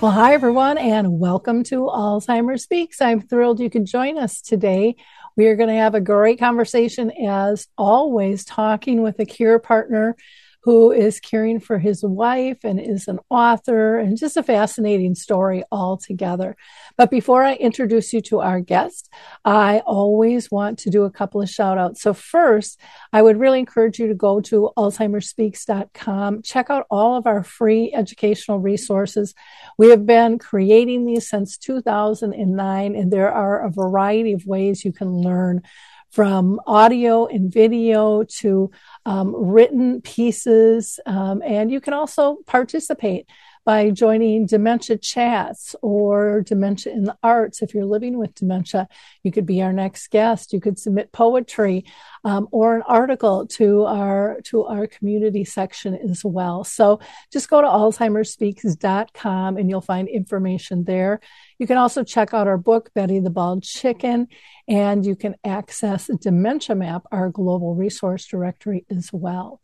Well, hi, everyone, and welcome to Alzheimer's Speaks. I'm thrilled you could join us today. We are going to have a great conversation, as always, talking with a care partner who is caring for his wife and is an author and just a fascinating story altogether. But before I introduce you to our guest, I always want to do a couple of shout outs. So first, I would really encourage you to go to alzheimersspeaks.com, check out all of our free educational resources. We have been creating these since 2009 and there are a variety of ways you can learn from audio and video to um, written pieces. Um, and you can also participate by joining dementia chats or dementia in the arts. If you're living with dementia, you could be our next guest. You could submit poetry um, or an article to our to our community section as well. So just go to alzheimersspeaks.com and you'll find information there. You can also check out our book, Betty the Bald Chicken, and you can access Dementia Map, our global resource directory as well.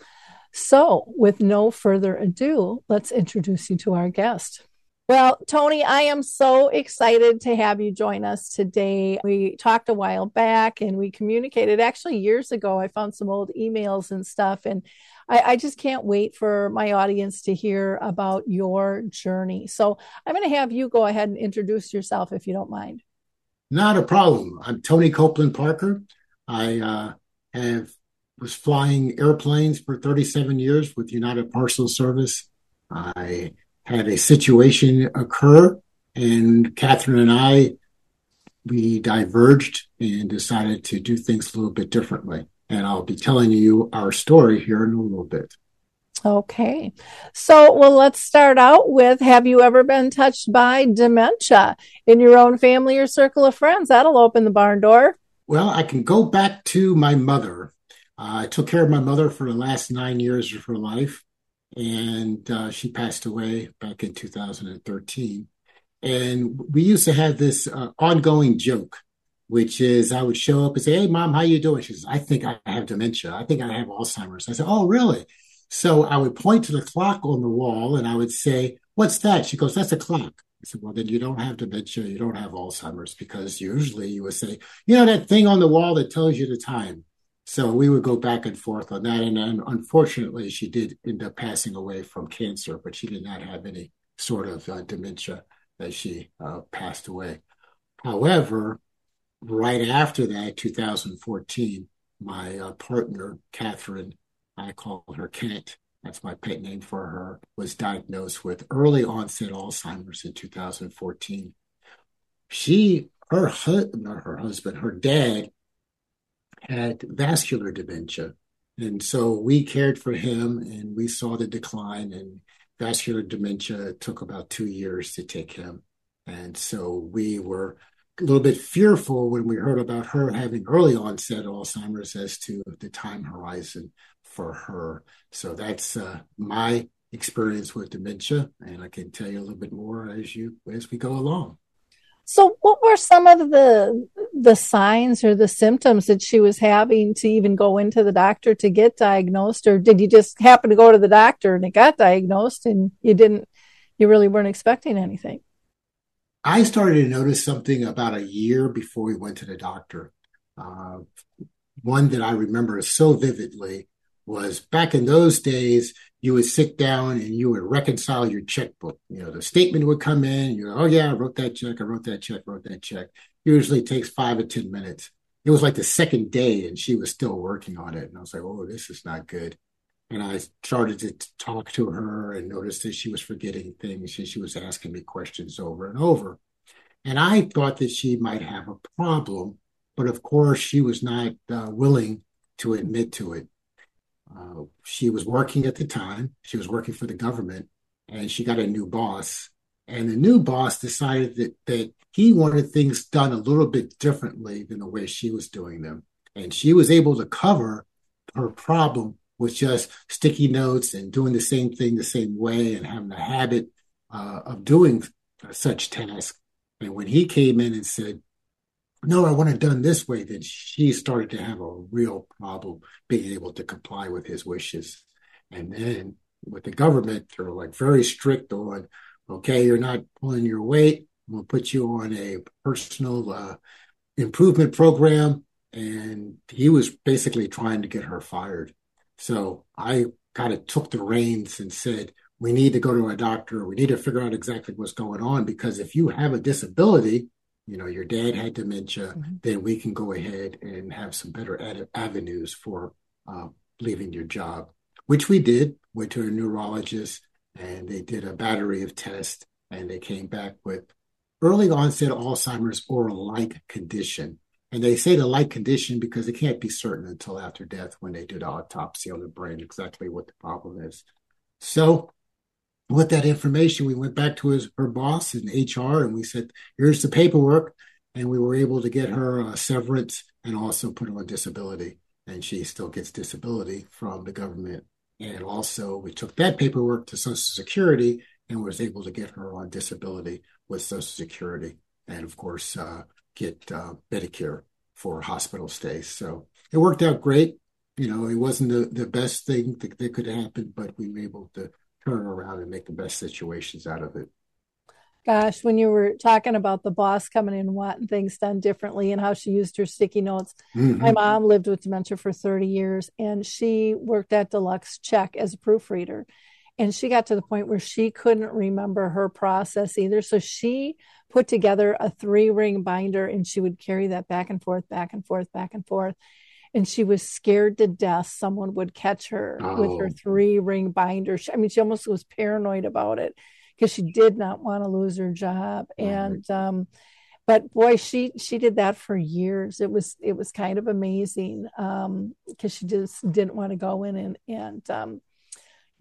So, with no further ado, let's introduce you to our guest. Well, Tony, I am so excited to have you join us today. We talked a while back and we communicated actually years ago. I found some old emails and stuff, and I, I just can't wait for my audience to hear about your journey. So I'm going to have you go ahead and introduce yourself if you don't mind. Not a problem. I'm Tony Copeland Parker. I uh, have was flying airplanes for 37 years with United Parcel Service. I had a situation occur, and Catherine and I we diverged and decided to do things a little bit differently. And I'll be telling you our story here in a little bit. Okay. So, well, let's start out with Have you ever been touched by dementia in your own family or circle of friends? That'll open the barn door. Well, I can go back to my mother. Uh, I took care of my mother for the last nine years of her life and uh, she passed away back in 2013. And we used to have this uh, ongoing joke, which is I would show up and say, "Hey, mom, how you doing?" She says, "I think I have dementia. I think I have Alzheimer's." I said, "Oh, really?" So I would point to the clock on the wall and I would say, "What's that?" She goes, "That's a clock." I said, "Well, then you don't have dementia. You don't have Alzheimer's because usually you would say, you know, that thing on the wall that tells you the time." So we would go back and forth on that. And then unfortunately, she did end up passing away from cancer, but she did not have any sort of uh, dementia as she uh, passed away. However, right after that, 2014, my uh, partner, Catherine, I call her Kat, that's my pet name for her, was diagnosed with early onset Alzheimer's in 2014. She, her, her husband, her dad had vascular dementia. And so we cared for him and we saw the decline and vascular dementia took about two years to take him. And so we were a little bit fearful when we heard about her having early onset Alzheimer's as to the time horizon for her. So that's uh, my experience with dementia, and I can tell you a little bit more as you as we go along. So, what were some of the the signs or the symptoms that she was having to even go into the doctor to get diagnosed, or did you just happen to go to the doctor and it got diagnosed, and you didn't, you really weren't expecting anything? I started to notice something about a year before we went to the doctor. Uh, one that I remember so vividly was back in those days, you would sit down and you would reconcile your checkbook. You know, the statement would come in, you oh yeah, I wrote that check, I wrote that check, wrote that check. Usually takes five or 10 minutes. It was like the second day and she was still working on it. And I was like, oh, this is not good. And I started to talk to her and noticed that she was forgetting things and she was asking me questions over and over. And I thought that she might have a problem, but of course she was not uh, willing to admit to it. Uh, she was working at the time. She was working for the government, and she got a new boss. And the new boss decided that that he wanted things done a little bit differently than the way she was doing them. And she was able to cover her problem with just sticky notes and doing the same thing the same way and having a habit uh, of doing such tasks. And when he came in and said, no, I want it done this way, then she started to have a real problem being able to comply with his wishes. And then with the government, they're like very strict on, okay, you're not pulling your weight. We'll put you on a personal uh, improvement program. And he was basically trying to get her fired. So I kind of took the reins and said, we need to go to a doctor. We need to figure out exactly what's going on because if you have a disability, you know, your dad had dementia, mm-hmm. then we can go ahead and have some better ad- avenues for uh, leaving your job, which we did. Went to a neurologist and they did a battery of tests and they came back with early onset Alzheimer's or a like condition. And they say the like condition because it can't be certain until after death when they do the autopsy on the brain exactly what the problem is. So with that information, we went back to his her boss in HR and we said, "Here's the paperwork," and we were able to get her severance and also put her on disability, and she still gets disability from the government. And also, we took that paperwork to Social Security and was able to get her on disability with Social Security, and of course, uh, get uh, Medicare for hospital stays. So it worked out great. You know, it wasn't the, the best thing that, that could happen, but we were able to turn around and make the best situations out of it. Gosh, when you were talking about the boss coming in wanting things done differently and how she used her sticky notes, mm-hmm. my mom lived with dementia for 30 years and she worked at Deluxe Check as a proofreader. And she got to the point where she couldn't remember her process either. So she put together a three ring binder and she would carry that back and forth, back and forth, back and forth and she was scared to death someone would catch her oh. with her oh. three ring binder. I mean, she almost was paranoid about it because she did not want to lose her job. Right. And, um, but boy, she she did that for years. It was it was kind of amazing because um, she just didn't want to go in and and um,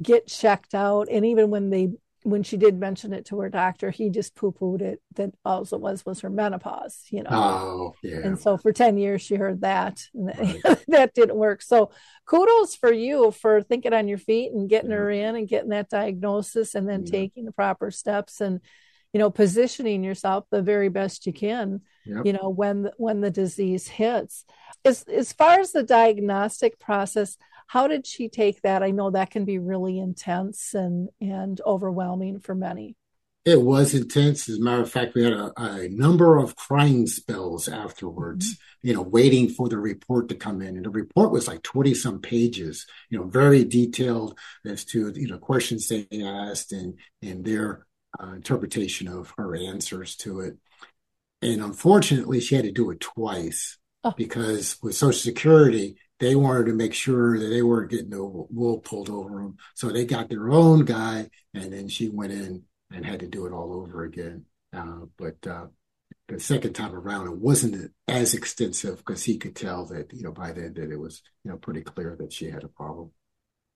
get checked out. And even when they when she did mention it to her doctor, he just poo pooed it that all it was was her menopause, you know. Oh, yeah. And so for 10 years, she heard that, and right. that didn't work. So kudos for you for thinking on your feet and getting yeah. her in and getting that diagnosis and then yeah. taking the proper steps and, you know, positioning yourself the very best you can, yep. you know, when, when the disease hits. As, as far as the diagnostic process, how did she take that? I know that can be really intense and and overwhelming for many. It was intense. As a matter of fact, we had a, a number of crying spells afterwards, mm-hmm. you know, waiting for the report to come in. And the report was like 20 some pages, you know, very detailed as to, you know, questions they asked and, and their uh, interpretation of her answers to it. And unfortunately, she had to do it twice oh. because with Social Security, they wanted to make sure that they weren't getting the wool pulled over them. So they got their own guy, and then she went in and had to do it all over again. Uh, but uh, the second time around, it wasn't as extensive because he could tell that you know by then that it was you know pretty clear that she had a problem.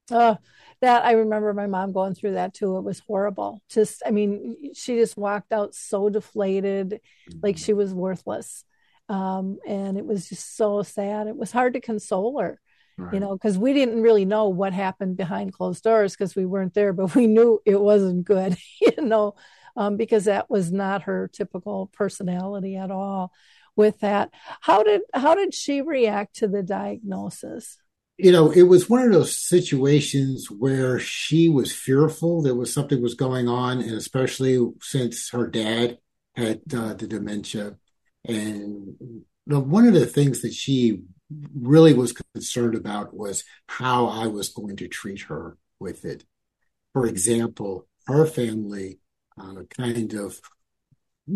Oh, that I remember my mom going through that too. It was horrible. Just, I mean, she just walked out so deflated, mm-hmm. like she was worthless. Um, and it was just so sad. It was hard to console her, right. you know, because we didn't really know what happened behind closed doors because we weren't there, but we knew it wasn't good, you know, um, because that was not her typical personality at all. With that, how did how did she react to the diagnosis? you know, it was one of those situations where she was fearful that was something was going on, and especially since her dad had uh, the dementia, and one of the things that she really was concerned about was how I was going to treat her with it. For example, her family uh, kind of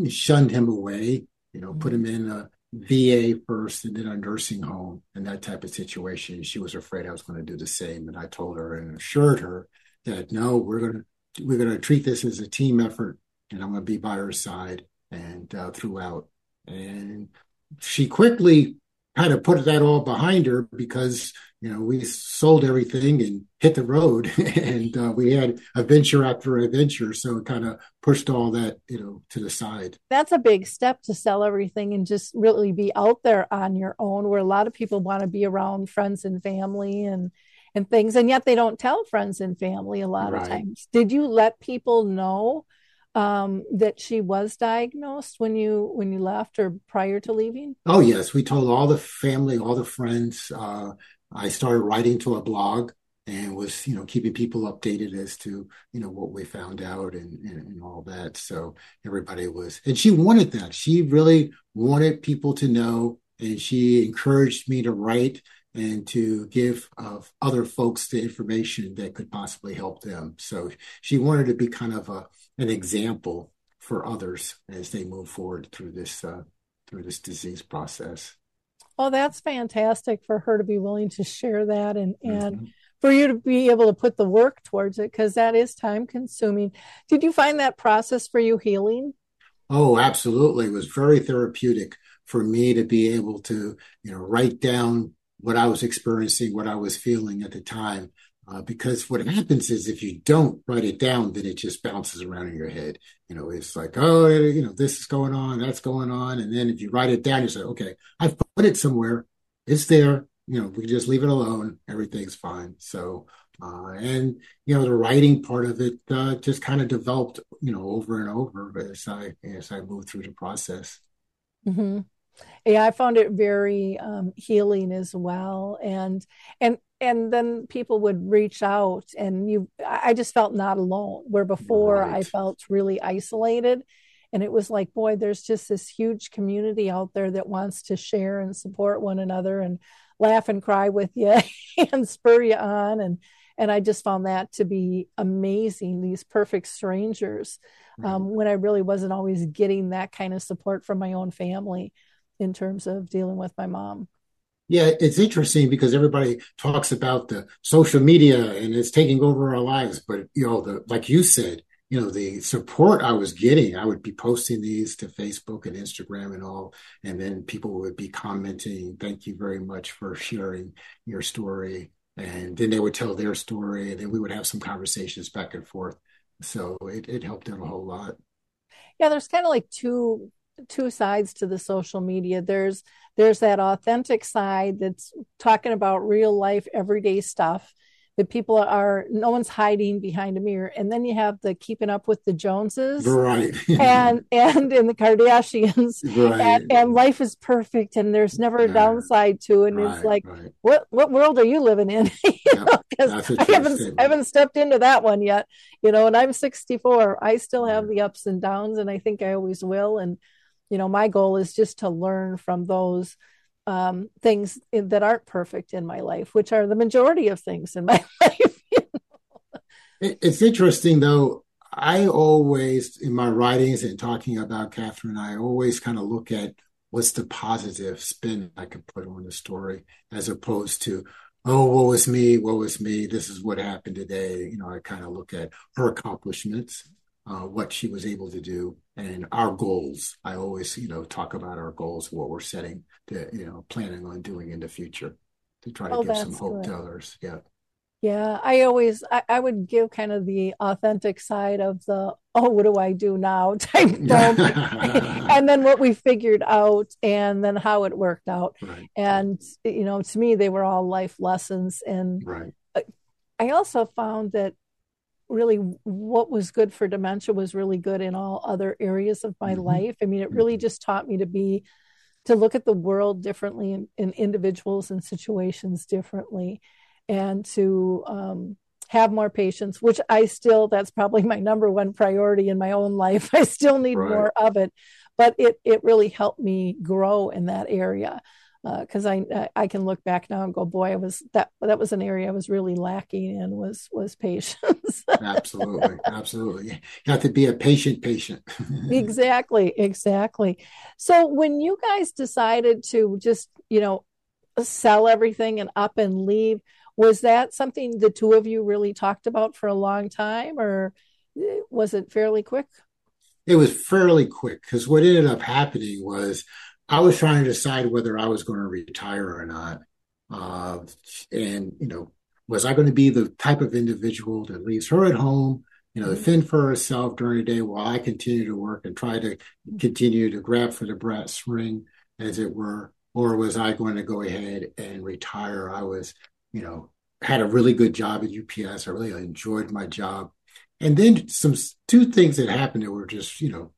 shunned him away, you know, put him in a VA first and then a nursing home and that type of situation. She was afraid I was going to do the same. And I told her and assured her that no, we're going to, we're going to treat this as a team effort and I'm going to be by her side and uh, throughout and she quickly kind of put that all behind her because you know we sold everything and hit the road. And uh, we had a venture after a venture so it kind of pushed all that you know to the side. That's a big step to sell everything and just really be out there on your own where a lot of people want to be around friends and family and and things and yet they don't tell friends and family a lot right. of times. Did you let people know um, that she was diagnosed when you when you left or prior to leaving? Oh yes, we told all the family, all the friends. Uh, I started writing to a blog and was you know keeping people updated as to you know what we found out and, and, and all that. So everybody was, and she wanted that. She really wanted people to know, and she encouraged me to write and to give uh, other folks the information that could possibly help them. So she wanted to be kind of a an example for others as they move forward through this uh, through this disease process. Well, that's fantastic for her to be willing to share that and and mm-hmm. for you to be able to put the work towards it because that is time consuming. Did you find that process for you healing? Oh, absolutely. It was very therapeutic for me to be able to, you know, write down what I was experiencing, what I was feeling at the time, uh, because what happens is if you don't write it down, then it just bounces around in your head. You know, it's like, oh, you know, this is going on, that's going on. And then if you write it down, you say, okay, I've put it somewhere. It's there. You know, we just leave it alone. Everything's fine. So, uh, and, you know, the writing part of it uh, just kind of developed, you know, over and over as I, as I moved through the process. Mm-hmm yeah i found it very um, healing as well. And and and then people would reach out and you i just felt not alone where before right. i felt really isolated and it was like boy there's just this huge community out there that wants to share and support one another and laugh and cry with you and spur you on. And and i just found that to be amazing these perfect strangers. Um, when i really wasn't always getting that kind of support from my own family in terms of dealing with my mom. Yeah, it's interesting because everybody talks about the social media and it's taking over our lives. But you know, the like you said, you know, the support I was getting, I would be posting these to Facebook and Instagram and all, and then people would be commenting, "Thank you very much for sharing your story." And then they would tell their story, and then we would have some conversations back and forth. So it, it helped out a whole lot. Yeah, there's kind of like two two sides to the social media. There's there's that authentic side that's talking about real life everyday stuff that people are no one's hiding behind a mirror. And then you have the keeping up with the joneses right. and and in the kardashians. Right. and, and, life is perfect and there's never a downside to it. And right, it's like right. what what world are you living in? Because i haven't i haven't stepped into that one yet. You know and i'm 64 i still have the ups and downs and i think i always will. And you know my goal is just to learn from those um, things in, that aren't perfect in my life which are the majority of things in my life you know? it's interesting though. I always in my writings and talking about catherine i always kind of look at what's the positive spin i could put on the story as opposed to oh what was me what was me this is what happened today. You know i kind of look at her accomplishments uh, what she was able to do and our goals. I always, you know, talk about our goals, what we're setting to, you know, planning on doing in the future to try to oh, give some hope good. to others. Yeah. Yeah, I always I, I, would give kind of the authentic side of the oh what do I do now type and then what we figured out and then how it worked out. Right. And you know, to me they were all life lessons and right. I also found that really what was good for dementia was really good in all other areas of my mm-hmm. life. I mean, it really mm-hmm. just taught me to be to look at the world differently and, and individuals and situations differently and to um, have more patience which i still that's probably my number one priority in my own life i still need right. more of it but it it really helped me grow in that area because uh, I I can look back now and go, boy, I was that that was an area I was really lacking in was was patience. absolutely, absolutely. You have to be a patient patient. exactly, exactly. So when you guys decided to just you know sell everything and up and leave, was that something the two of you really talked about for a long time, or eh, was it fairly quick? It was fairly quick because what ended up happening was I was trying to decide whether I was going to retire or not. Uh, and, you know, was I going to be the type of individual that leaves her at home, you know, to fend for herself during the day while I continue to work and try to continue to grab for the brass ring, as it were? Or was I going to go ahead and retire? I was, you know, had a really good job at UPS. I really enjoyed my job. And then some two things that happened that were just, you know,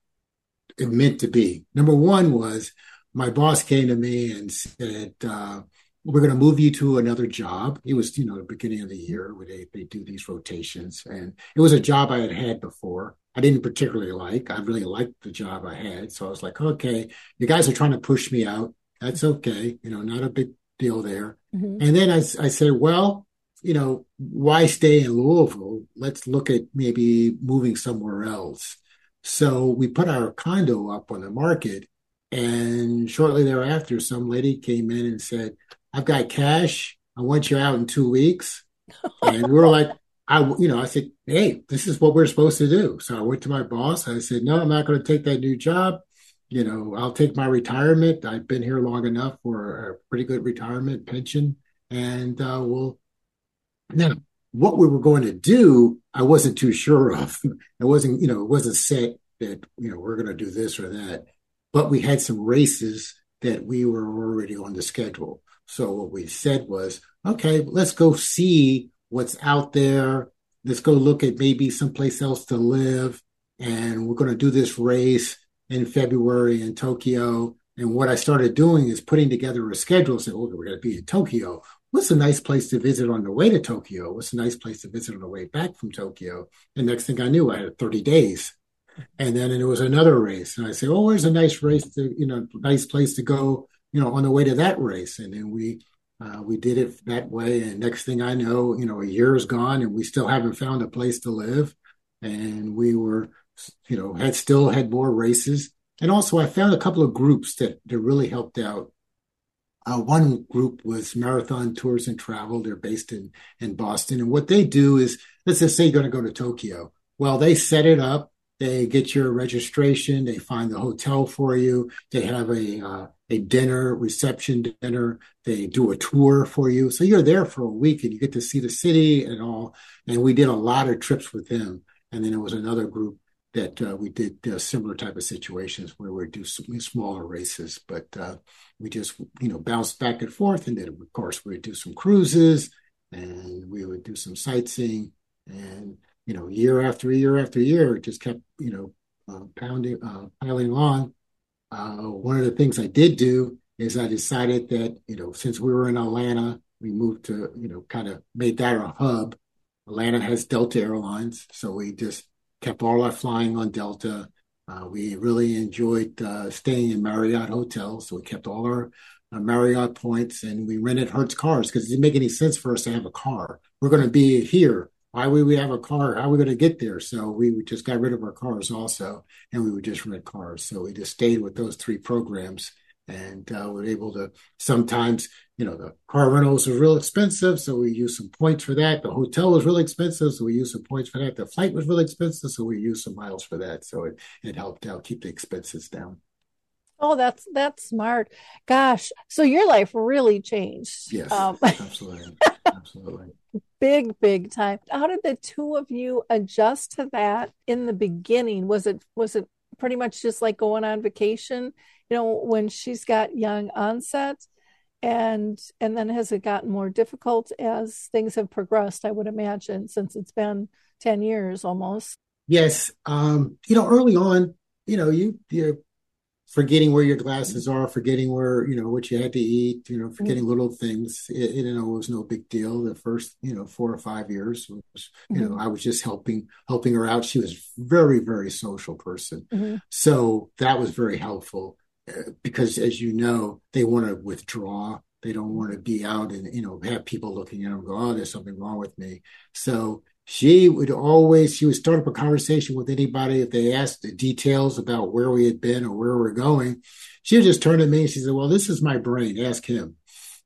meant to be. Number one was my boss came to me and said, uh, we're going to move you to another job. It was, you know, the beginning of the year where they, they do these rotations. And it was a job I had had before. I didn't particularly like. I really liked the job I had. So I was like, okay, you guys are trying to push me out. That's okay. You know, not a big deal there. Mm-hmm. And then I, I said, well, you know, why stay in Louisville? Let's look at maybe moving somewhere else. So we put our condo up on the market. And shortly thereafter, some lady came in and said, I've got cash. I want you out in two weeks. And we are like, I, you know, I said, Hey, this is what we're supposed to do. So I went to my boss. I said, No, I'm not going to take that new job. You know, I'll take my retirement. I've been here long enough for a pretty good retirement pension. And uh, we'll, now, what we were going to do, I wasn't too sure of. It wasn't, you know, it wasn't set that, you know, we're going to do this or that. But we had some races that we were already on the schedule. So what we said was, okay, let's go see what's out there. Let's go look at maybe someplace else to live. And we're going to do this race in February in Tokyo. And what I started doing is putting together a schedule. Say, okay, we're going to be in Tokyo what's a nice place to visit on the way to Tokyo? What's a nice place to visit on the way back from Tokyo? And next thing I knew, I had 30 days. And then it was another race. And I said, oh, where's a nice race to, you know, nice place to go, you know, on the way to that race. And then we, uh, we did it that way. And next thing I know, you know, a year is gone and we still haven't found a place to live. And we were, you know, had still had more races. And also I found a couple of groups that, that really helped out uh, one group was Marathon Tours and Travel. They're based in, in Boston. And what they do is, let's just say you're going to go to Tokyo. Well, they set it up. They get your registration. They find the hotel for you. They have a, uh, a dinner, reception dinner. They do a tour for you. So you're there for a week and you get to see the city and all. And we did a lot of trips with them. And then there was another group that uh, we did uh, similar type of situations where we do some smaller races, but uh, we just you know bounced back and forth, and then of course we would do some cruises, and we would do some sightseeing, and you know year after year after year, just kept you know uh, pounding uh, piling on. Uh, one of the things I did do is I decided that you know since we were in Atlanta, we moved to you know kind of made that our hub. Atlanta has Delta Airlines, so we just kept all our flying on Delta. Uh, we really enjoyed uh, staying in Marriott hotels, so we kept all our uh, Marriott points, and we rented Hertz cars because it didn't make any sense for us to have a car. We're going to be here. Why would we have a car? How are we going to get there? So we just got rid of our cars also, and we would just rent cars. So we just stayed with those three programs and uh, we're able to sometimes you know the car rentals are real expensive so we use some points for that. The hotel was really expensive so we use some points for that. The flight was really expensive so we use some miles for that. So it, it helped out keep the expenses down. Oh that's that's smart. Gosh so your life really changed. Yes um, absolutely. Absolutely big big time. How did the two of you adjust to that in the beginning? Was it was it pretty much just like going on vacation you know when she's got young onset? And and then has it gotten more difficult as things have progressed i would imagine since it's been 10 years almost? Yes um you know early on you know you you're forgetting where your glasses are forgetting where you know what you had to eat you know forgetting mm-hmm. little things it, it, you know was no big deal the first you know four or five years was you mm-hmm. know i was just helping helping her out she was very very social person mm-hmm. so that was very helpful because as you know, they want to withdraw. They don't want to be out and, you know, have people looking at them go, oh, there's something wrong with me. So she would always, she would start up a conversation with anybody if they asked the details about where we had been or where we're going. She would just turn to me and she said, well, this is my brain. Ask him.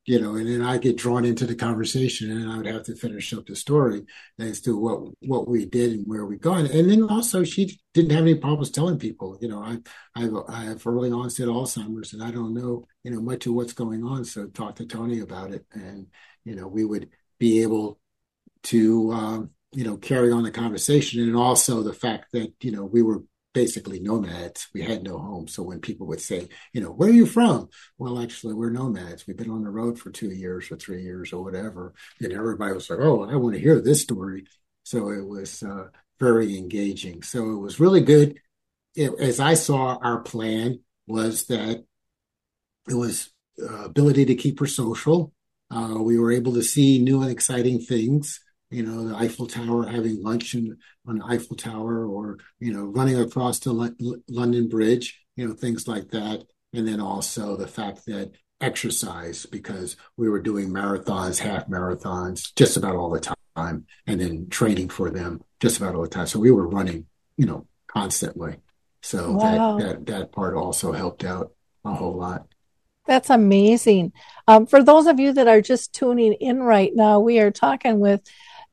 you know, and then I get drawn into the conversation and I would have to finish up the story as to what what we did and where we gone. And then also she didn't have any problems telling people, you know, I I have, I have early onset Alzheimer's and I don't know, you know, much of what's going on. So talk to Tony about it. And, you know, we would be able to um, you know, carry on the conversation. And also the fact that, you know, we were basically nomads. We had no home. So when people would say, you know, where are you from? Well, actually, we're nomads. We've been on the road for two years or three years or whatever. And everybody was like, oh, I want to hear this story. So it was uh, very engaging. So it was really good. It, as I saw, our plan was that it was uh, ability to keep her social. Uh, we were able to see new and exciting things you know, the Eiffel Tower, having lunch in, on the Eiffel Tower, or you know, running across the L- London Bridge, you know, things like that. And then also the fact that exercise, because we were doing marathons, half marathons, just about all the time, and then training for them just about all the time. So we were running, you know, constantly. So wow. that, that that part also helped out a whole lot. That's amazing. Um, for those of you that are just tuning in right now, we are talking with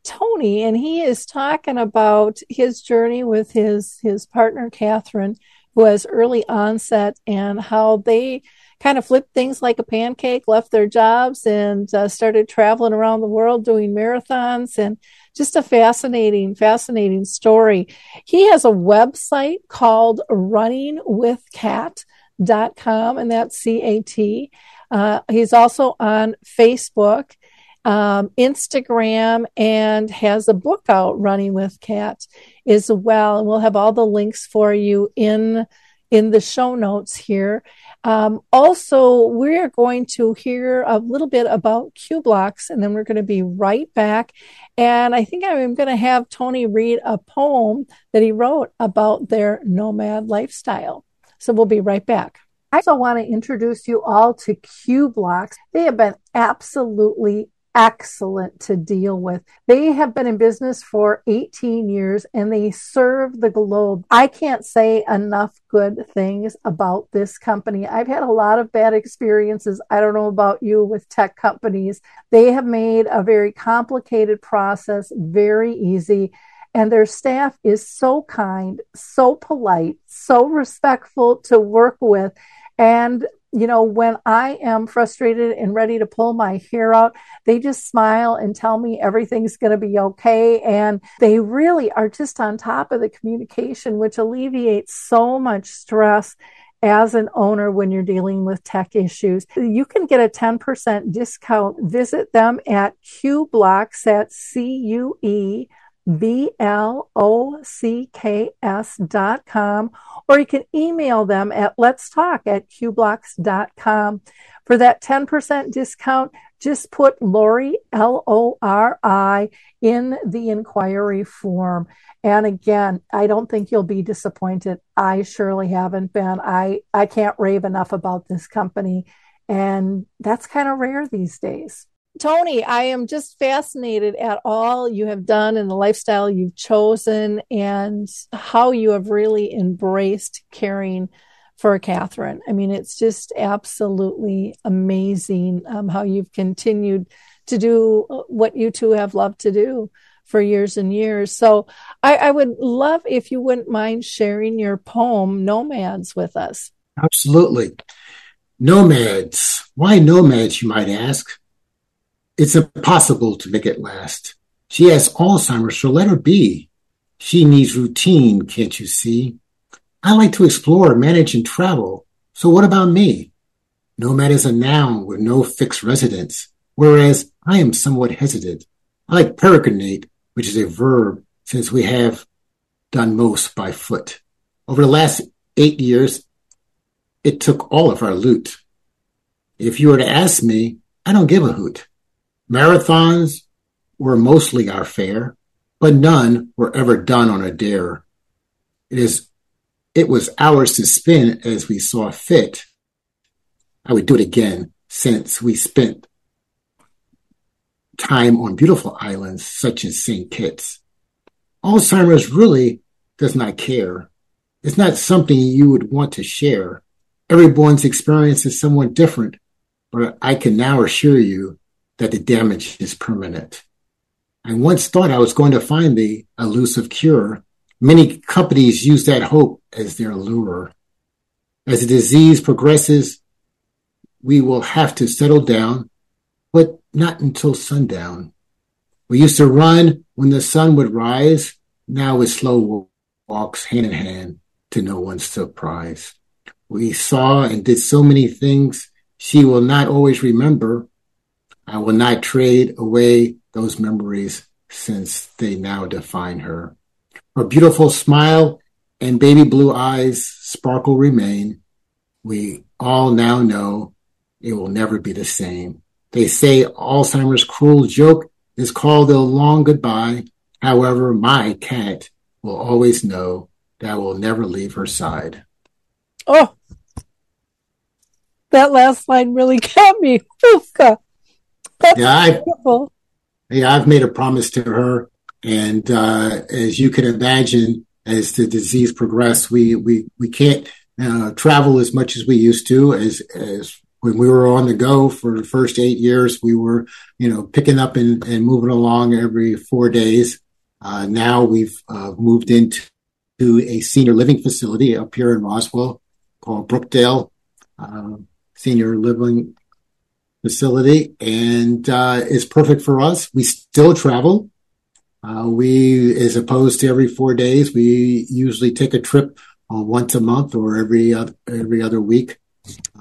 Tony, and he is talking about his journey with his his partner Catherine, who has early onset, and how they kind of flipped things like a pancake, left their jobs, and uh, started traveling around the world doing marathons, and just a fascinating, fascinating story. He has a website called runningwithcat.com, and that's C A T. Uh, he's also on Facebook um, Instagram and has a book out running with Cat as well. And we'll have all the links for you in in the show notes here. Um, also, we're going to hear a little bit about CueBlocks, and then we're going to be right back. And I think I'm going to have Tony read a poem that he wrote about their nomad lifestyle. So we'll be right back. I also want to introduce you all to CueBlocks. They have been absolutely excellent to deal with. They have been in business for 18 years and they serve the globe. I can't say enough good things about this company. I've had a lot of bad experiences. I don't know about you with tech companies. They have made a very complicated process very easy. And their staff is so kind, so polite, so respectful to work with. And you know, when I am frustrated and ready to pull my hair out, they just smile and tell me everything's going to be okay. And they really are just on top of the communication, which alleviates so much stress as an owner when you're dealing with tech issues. You can get a 10% discount. Visit them at CueBlocks at C U E B L O C K S dot com, or you can email them at let's talk at cueblocks.com. For that 10% discount, just put Lori, L O R I, in the inquiry form. And again, I don't think you'll be disappointed. I surely haven't been. I, I can't rave enough about this company. And that's kind of rare these days. Tony, I am just fascinated at all you have done and the lifestyle you've chosen and how you have really embraced caring for Catherine. I mean, it's just absolutely amazing um, how you've continued to do what you two have loved to do for years and years. So I, I would love if you wouldn't mind sharing your poem, Nomads, with us. Absolutely. Nomads. Why nomads, you might ask? It's impossible to make it last. She has Alzheimer's, so let her be. She needs routine, can't you see? I like to explore, manage, and travel. So what about me? Nomad is a noun with no fixed residence, whereas I am somewhat hesitant. I like peregrinate, which is a verb, since we have done most by foot. Over the last eight years, it took all of our loot. If you were to ask me, I don't give a hoot. Marathons were mostly our fare, but none were ever done on a dare. It is, it was ours to spin as we saw fit. I would do it again since we spent time on beautiful islands such as St. Kitts. Alzheimer's really does not care. It's not something you would want to share. Everyone's experience is somewhat different, but I can now assure you that the damage is permanent. I once thought I was going to find the elusive cure. Many companies use that hope as their lure. As the disease progresses, we will have to settle down, but not until sundown. We used to run when the sun would rise. Now it slow walks hand in hand to no one's surprise. We saw and did so many things she will not always remember. I will not trade away those memories since they now define her. Her beautiful smile and baby blue eyes sparkle remain. We all now know it will never be the same. They say Alzheimer's cruel joke is called a long goodbye. However, my cat will always know that I will never leave her side. Oh, that last line really got me. That's yeah, I, yeah, I've made a promise to her, and uh, as you can imagine, as the disease progressed, we we we can't uh, travel as much as we used to. As as when we were on the go for the first eight years, we were you know picking up and, and moving along every four days. Uh, now we've uh, moved into a senior living facility up here in Roswell called Brookdale uh, Senior Living Facility, and uh, it's perfect for us. We still travel. Uh, we, as opposed to every four days, we usually take a trip uh, once a month or every other, every other week.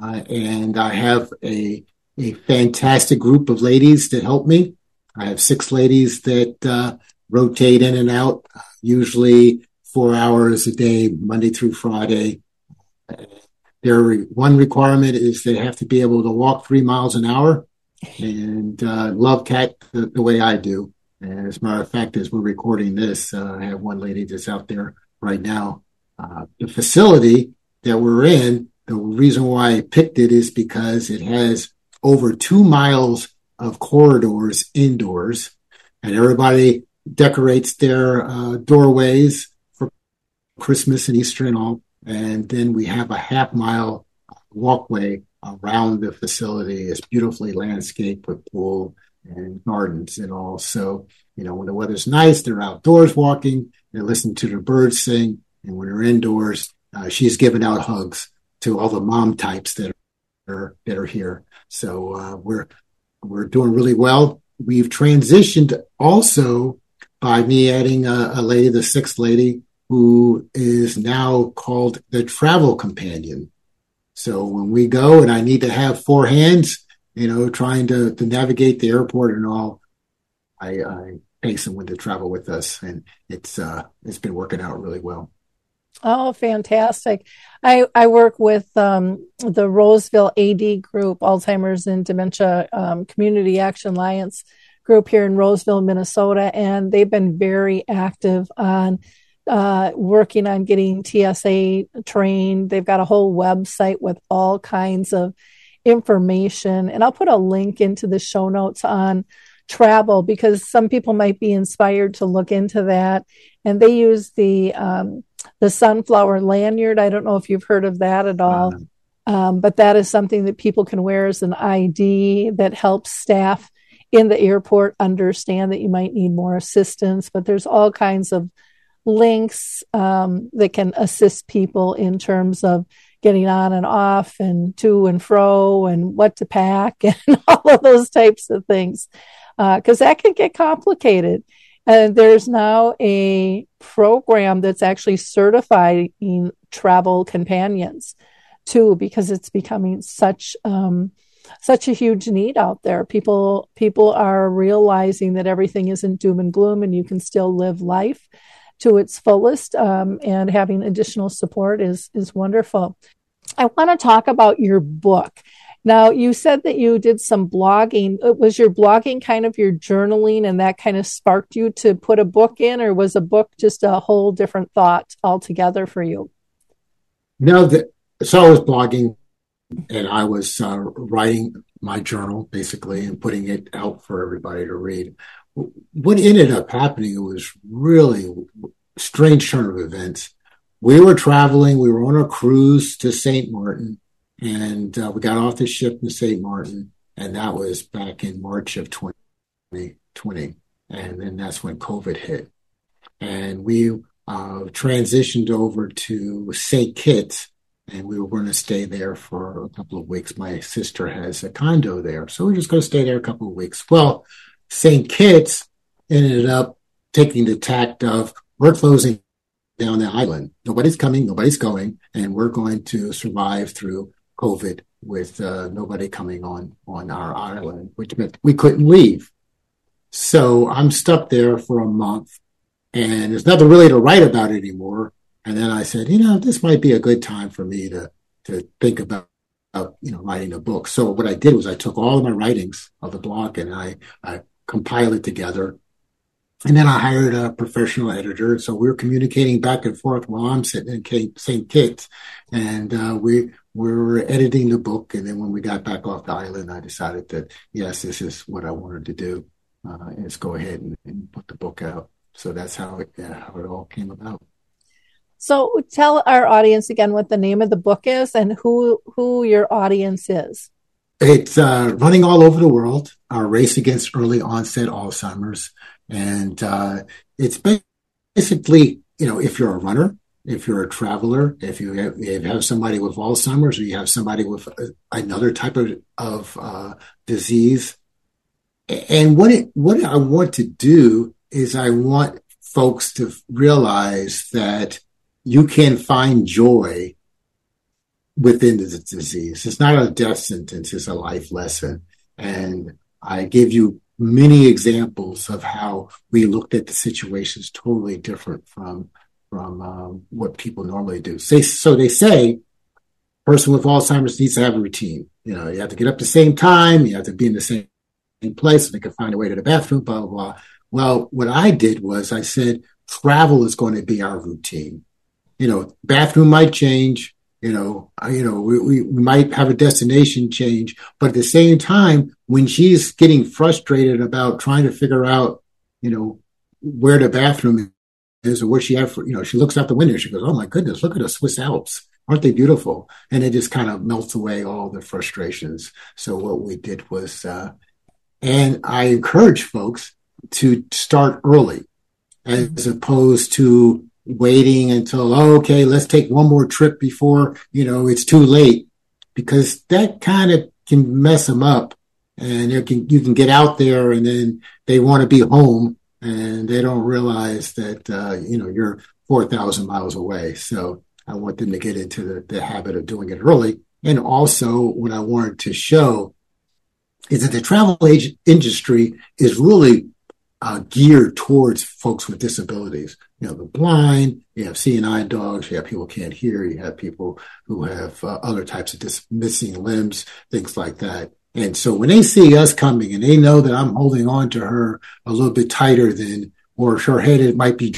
and I have a a fantastic group of ladies that help me. I have six ladies that rotate in and out, usually four hours a day, Monday through Friday. Their one requirement is they have to be able to walk three miles an hour and uh, love cat the, the, way I do. And as a matter of fact, as we're recording this, uh, I have one lady that's out there right now. Uh, the facility that we're in, the reason why I picked it is because it has over two miles of corridors indoors, and everybody decorates their uh, doorways for Christmas and Easter and all. And then we have a half mile walkway around the facility. It's beautifully landscaped with pool and gardens and all. So, you know, when the weather's nice, they're outdoors walking, they're listening to the birds sing. And when they're indoors, uh, she's giving out hugs to all the mom types that are, that are here. So, uh, we're, we're doing really well. We've transitioned also by me adding a, a lady, the sixth lady, who is now called the travel companion. So when we go and I need to have four hands, you know, trying to, to navigate the airport and all, I, I pay someone to travel with us, and it's uh, it's been working out really well. Oh, fantastic! I I work with um, the Roseville AD group, Alzheimer's and Dementia um, Community Action Alliance group here in Roseville, Minnesota, and they've been very active on uh, working on getting TSA trained. They've got a whole website with all kinds of information, and I'll put a link into the show notes on travel because some people might be inspired to look into that. And they use the um, the sunflower lanyard. I don't know if you've heard of that at all. Uh-huh. Um, but that is something that people can wear as an ID that helps staff in the airport understand that you might need more assistance. But there's all kinds of links um, that can assist people in terms of getting on and off and to and fro and what to pack and all of those types of things because uh, that can get complicated. And there's now a program that's actually certifying travel companions too, because it's becoming such um, such a huge need out there. People people are realizing that everything isn't doom and gloom, and you can still live life to its fullest. Um, and having additional support is is wonderful. I want to talk about your book. Now, you said that you did some blogging. Uh, was your blogging kind of your journaling, and that kind of sparked you to put a book in, or was a book just a whole different thought altogether for you? No, so I was blogging and I was uh, writing my journal basically and putting it out for everybody to read. What ended up happening was really strange turn of events. We were traveling, we were on a cruise to St. Martin, And uh, we got off the ship in St. Martin, and that was back in March of 2020. And then that's when COVID hit. And we uh, transitioned over to St. Kitts, and we were going to stay there for a couple of weeks. My sister has a condo there, so we're just going to stay there a couple of weeks. Well, St. Kitts ended up taking the tact of we're closing down the island. Nobody's coming, nobody's going, and we're going to survive through COVID with uh, nobody coming on on our island, which meant we couldn't leave. So I'm stuck there for a month, and there's nothing really to write about anymore. And then I said, you know, this might be a good time for me to to think about, you know writing a book. So what I did was I took all of my writings of the blog and I I compiled it together and then I hired a professional editor. So we were communicating back and forth while I'm sitting in St. Kitts. And uh, we, we were editing the book. And then when we got back off the island, I decided that, yes, this is what I wanted to do. Uh, is go ahead and, and, put the book out. So that's how it, how it all came about. So tell our audience again what the name of the book is and who who your audience is. It's uh, running all over the world. Our race against early onset Alzheimer's. And uh, it's basically, you know, if you're a runner, if you're a traveler, if you have, if you have somebody with Alzheimer's or you have somebody with another type of, of uh, disease. And what it, what I want to do is I want folks to realize that you can find joy within the disease. It's not a death sentence, it's a life lesson. And I give you many examples of how we looked at the situations totally different from from um, what people normally do. Say, so they say, person with Alzheimer's needs to have a routine. You know, you have to get up the same time, you have to be in the same place, and they can find a way to the bathroom, blah blah blah. Well, what I did was I said travel is going to be our routine. You know, bathroom might change, you know, you know, we, we, might have a destination change, but at the same time, when she's getting frustrated about trying to figure out, you know, where the bathroom is or where she have, for, you know, she looks out the window, she goes, "Oh my goodness, look at the Swiss Alps." Aren't they beautiful? And it just kind of melts away all the frustrations. So what we did was, uh, and I encourage folks to start early as opposed to waiting until oh, okay let's take one more trip before you know it's too late. Because that kind of can mess them up. And you can you can get out there and then they want to be home and they don't realize that uh, you know you're 4000 miles away. So i want them to get into the, the habit of doing it early. And also what i wanted to show is that the travel age industry is really uh, geared towards folks with disabilities. You know, the blind, you have eye dogs, you have people who can't hear, you have people who have uh, other types of dis- missing limbs, things like that. And so when they see us coming and they know that I'm holding on to her a little bit tighter than, or her head it might be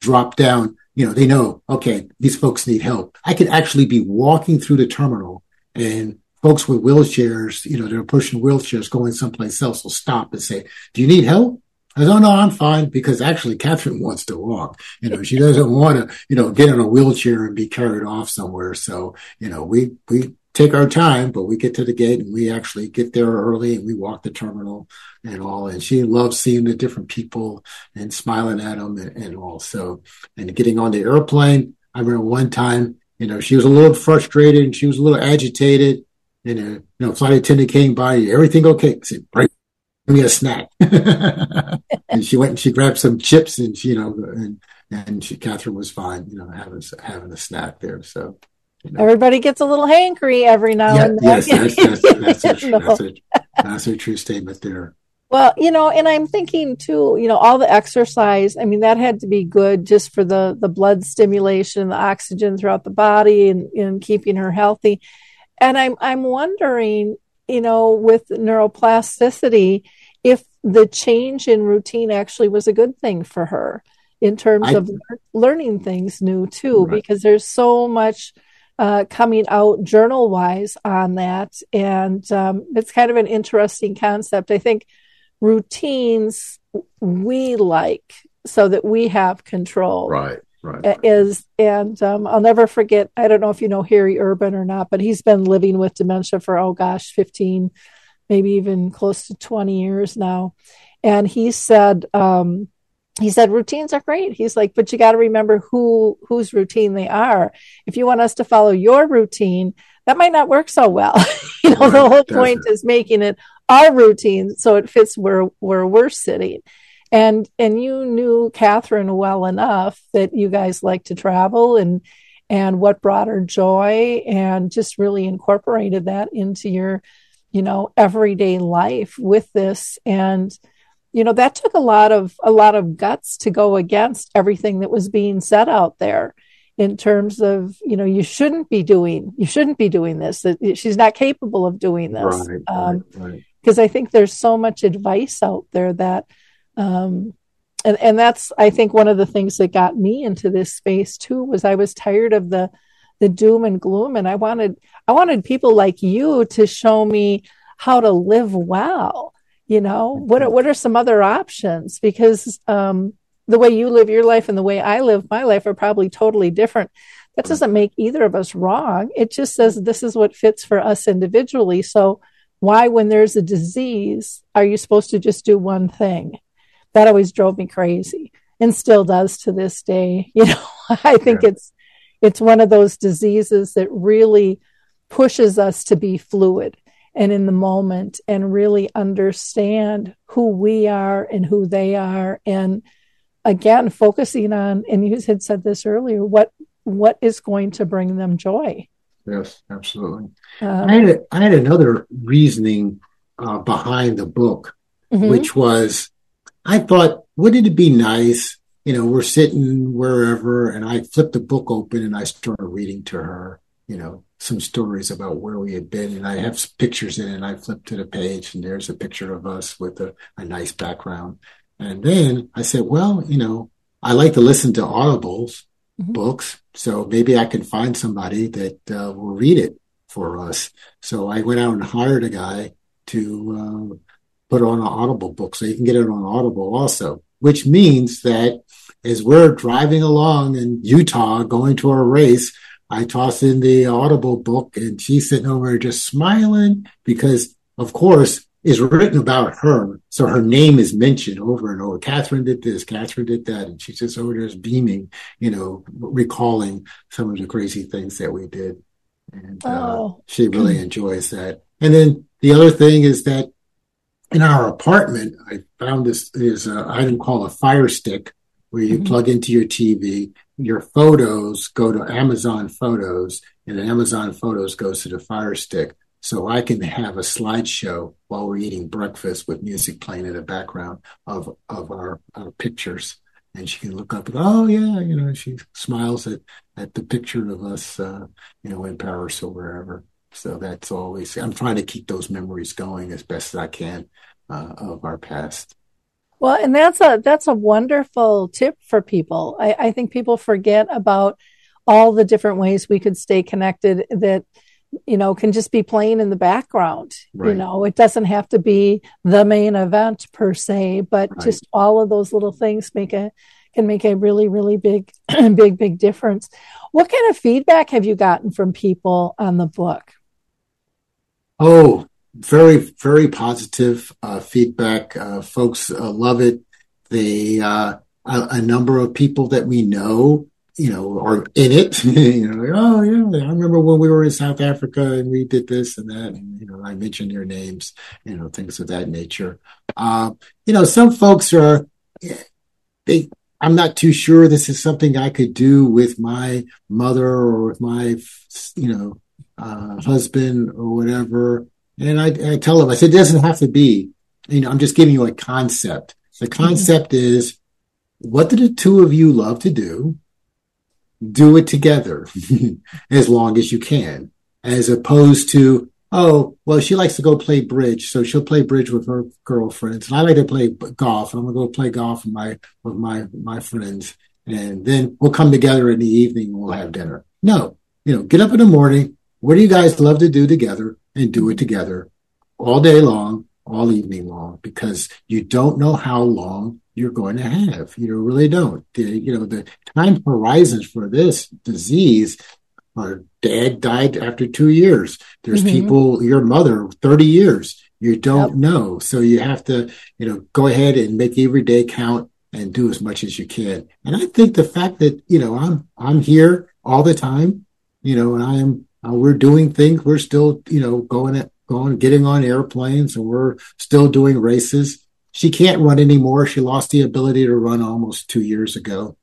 dropped down, you know, they know, okay, these folks need help. I could actually be walking through the terminal and folks with wheelchairs, you know, they're pushing wheelchairs going someplace else will stop and say, do you need help? I don't know, I'm fine because actually Catherine wants to walk. You know, she doesn't want to, you know, get in a wheelchair and be carried off somewhere. So, you know, we, we take our time, but we get to the gate and we actually get there early and we walk the terminal and all. And she loves seeing the different people and smiling at them and, and all. So, and getting on the airplane. I remember one time, you know, she was a little frustrated and she was a little agitated. And, uh, you know, flight attendant came by, everything okay? I said, right me a snack. and she went and she grabbed some chips and she, you know, and, and she, Catherine was fine, you know, having, having a snack there. So, you know. Everybody gets a little hankry every now yeah, and then. Yes, that's, that's, that's, a, that's, a, that's a true statement there. Well, you know, and I'm thinking too, you know, all the exercise, I mean, that had to be good just for the, the blood stimulation, the oxygen throughout the body and, and keeping her healthy. And I'm, I'm wondering, you know, with neuroplasticity, if the change in routine actually was a good thing for her in terms I, of learning things new too, right. because there's so much uh, coming out journal wise on that. And um, it's kind of an interesting concept. I think routines we like so that we have control. Right. right. is and um, I'll never forget. I don't know if you know Harry Urban or not, but he's been living with dementia for oh gosh, fifteen, maybe even close to twenty years now. And he said, um, he said routines are great. He's like, but you got to remember who whose routine they are. If you want us to follow your routine, that might not work so well. you know, right, the whole point is making it our routine so it fits where where we're sitting and and you knew Catherine well enough that you guys like to travel and and what brought her joy and just really incorporated that into your you know everyday life with this. And you know that took a lot of a lot of guts to go against everything that was being said out there in terms of you know you shouldn't be doing you shouldn't be doing this. That she's not capable of doing this. Because right, um, right, right. i think there's so much advice out there that um, and and that's I think one of the things that got me into this space too was I was tired of the the doom and gloom, and I wanted I wanted people like you to show me how to live well. You know what are, what are some other options because um, the way you live your life and the way I live my life are probably totally different. That doesn't make either of us wrong. It just says this is what fits for us individually. So why, when there's a disease, are you supposed to just do one thing? that always drove me crazy and still does to this day. You know, I think yeah. it's it's one of those diseases that really pushes us to be fluid and in the moment and really understand who we are and who they are and again focusing on and you had said this earlier what what is going to bring them joy yes absolutely um, I, had a, I had another reasoning uh, behind the book mm-hmm. which was I thought, wouldn't it be nice? You know, we're sitting wherever, and I flipped the book open and I started reading to her, you know, some stories about where we had been. And I have pictures in it. And I flipped to the page, and there's a picture of us with a, a nice background. And then I said, well, you know, I like to listen to audibles mm-hmm. books. So maybe I can find somebody that uh, will read it for us. So I went out and hired a guy to uh, put on an Audible book. So you can get it on Audible also, which means that as we're driving along in Utah going to our race, I toss in the Audible book and she's sitting over there just smiling because, of course, is written about her. So her name is mentioned over and over. Catherine did this, Catherine did that. And she's just over there beaming, you know, recalling some of the crazy things that we did. And uh, oh. she really enjoys that. And then the other thing is that in our apartment, I found this is an item called a Fire Stick, where you mm-hmm. plug into your TV. Your photos go to Amazon Photos, and then Amazon Photos goes to the Fire Stick. So I can have a slideshow while we're eating breakfast with music playing in the background of of our, our pictures, and she can look up and oh yeah, you know, she smiles at at the picture of us, uh, you know, in Paris or wherever. So that's always, I'm trying to keep those memories going as best as I can uh, of our past. Well, and that's a that's a wonderful tip for people. I, I think people forget about all the different ways we could stay connected that you know can just be playing in the background right. you know it doesn't have to be the main event per se but right. just all of those little things make a can make a really really big big big difference what kind of feedback have you gotten from people on the book Oh, very, very positive uh, feedback. Uh, folks uh, love it. They, uh, a, a, number of people that we know, you know, are in it. you know, like, oh yeah, I remember when we were in South Africa and we did this and that. And, you know, I mentioned your names, you know, things of that nature. Uh, you know, some folks are, they, I'm not too sure this is something I could do with my mother or with my, you know, uh, husband or whatever. And I, I tell them, I said, it doesn't have to be, you know, I'm just giving you a concept. The mm-hmm. concept mm-hmm. is what do the two of you love to do? Do it together as long as you can, as opposed to, oh, well, she likes to go play bridge, so she'll play bridge with her girlfriends, and I like to play golf. I'm gonna go play golf with my with my my friends, and then we'll come together in the evening. and We'll have dinner. No, you know, get up in the morning, what do you guys love to do together and do it together all day long, all evening long, because you don't know how long you're going to have. You really don't. The, you know, the time horizons for this disease our dad died after two years. There's mm-hmm. people, your mother, 30 years. You don't yep. know. So you have to, you know, go ahead and make every day count and do as much as you can. And I think the fact that, you know, I'm, I'm here all the time, you know, and I am, uh, we're doing things. We're still, you know, going at, going, getting on airplanes and we're still doing races. She can't run anymore. She lost the ability to run almost two years ago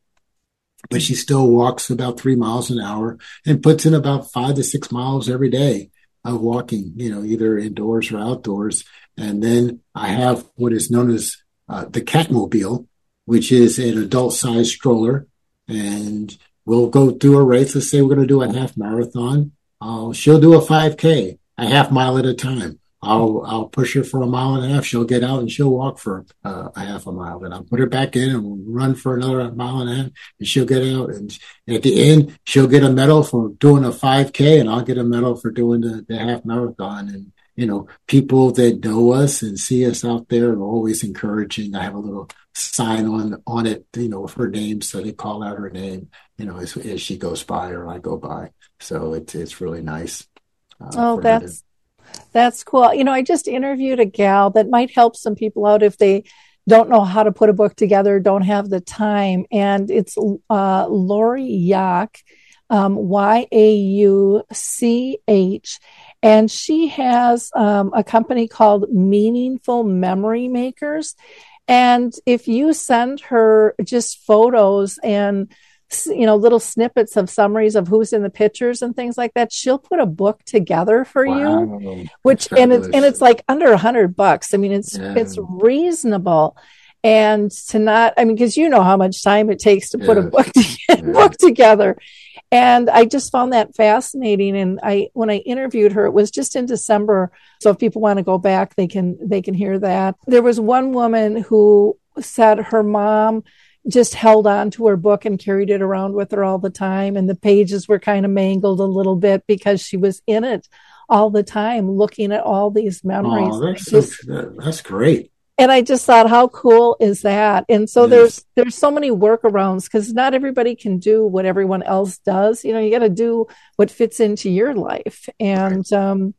but she still walks about three miles an hour and puts in about five to six miles every day of walking, you know, either indoors or outdoors. And then I have what is known as uh, the Catmobile, which is an adult sized stroller. And we'll go through a race. Let's say we're going to do a half marathon. Uh, she'll do a 5K, a half mile at a time. I'll I'll push her for a mile and a half. She'll get out and she'll walk for uh, a half a mile. Then I'll put her back in and run for another mile and a half, and she'll get out. And at the end, she'll get a medal for doing a 5K, and I'll get a medal for doing the, the half marathon. And you know, people that know us and see us out there are always encouraging. I have a little sign on on it, you know, with her name, so they call out her name, you know, as, as she goes by or I go by. So it's it's really nice. Uh, oh, that's that's cool. You know, I just interviewed a gal that might help some people out if they don't know how to put a book together, don't have the time. And it's uh, Lori Yauch, um, Y A U C H. And she has um, a company called Meaningful Memory Makers. And if you send her just photos and you know little snippets of summaries of who's in the pictures and things like that she'll put a book together for wow. you which and it's and it's like under a hundred bucks. I mean it's yeah. it's reasonable. And to not i mean because you know how much time it takes to put a book, to, yeah. book together. And i just found that fascinating. And i when i interviewed her it was just in december. So if people want to go back they can they can hear that. There was one woman who said her mom just held on to her book and carried it around with her all the time. And the pages were kind of mangled a little bit because she was in it all the time, looking at all these memories. Oh, that's, just, that's great. And I just thought, how cool is that? And so yes. there's there's so many workarounds because not everybody can do what everyone else does. You know, you got to do what fits into your life, and right. um,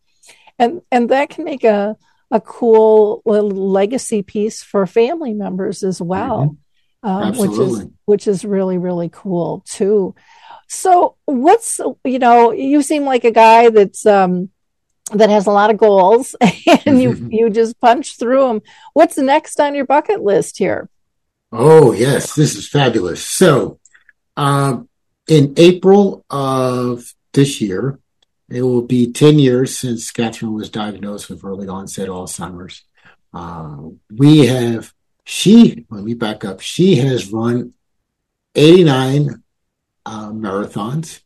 and and that can make a a cool legacy piece for family members as well. Mm-hmm um, which is which is really really cool too. So what's you know you seem like a guy that's um, that has a lot of goals and you you just punch through them. What's next on your bucket list here? Oh yes, this is fabulous. So um, in April of this year, it will be 10 years since Catherine was diagnosed with early onset Alzheimer's. Uh, we have she, let me back up, she has run 89 uh, marathons.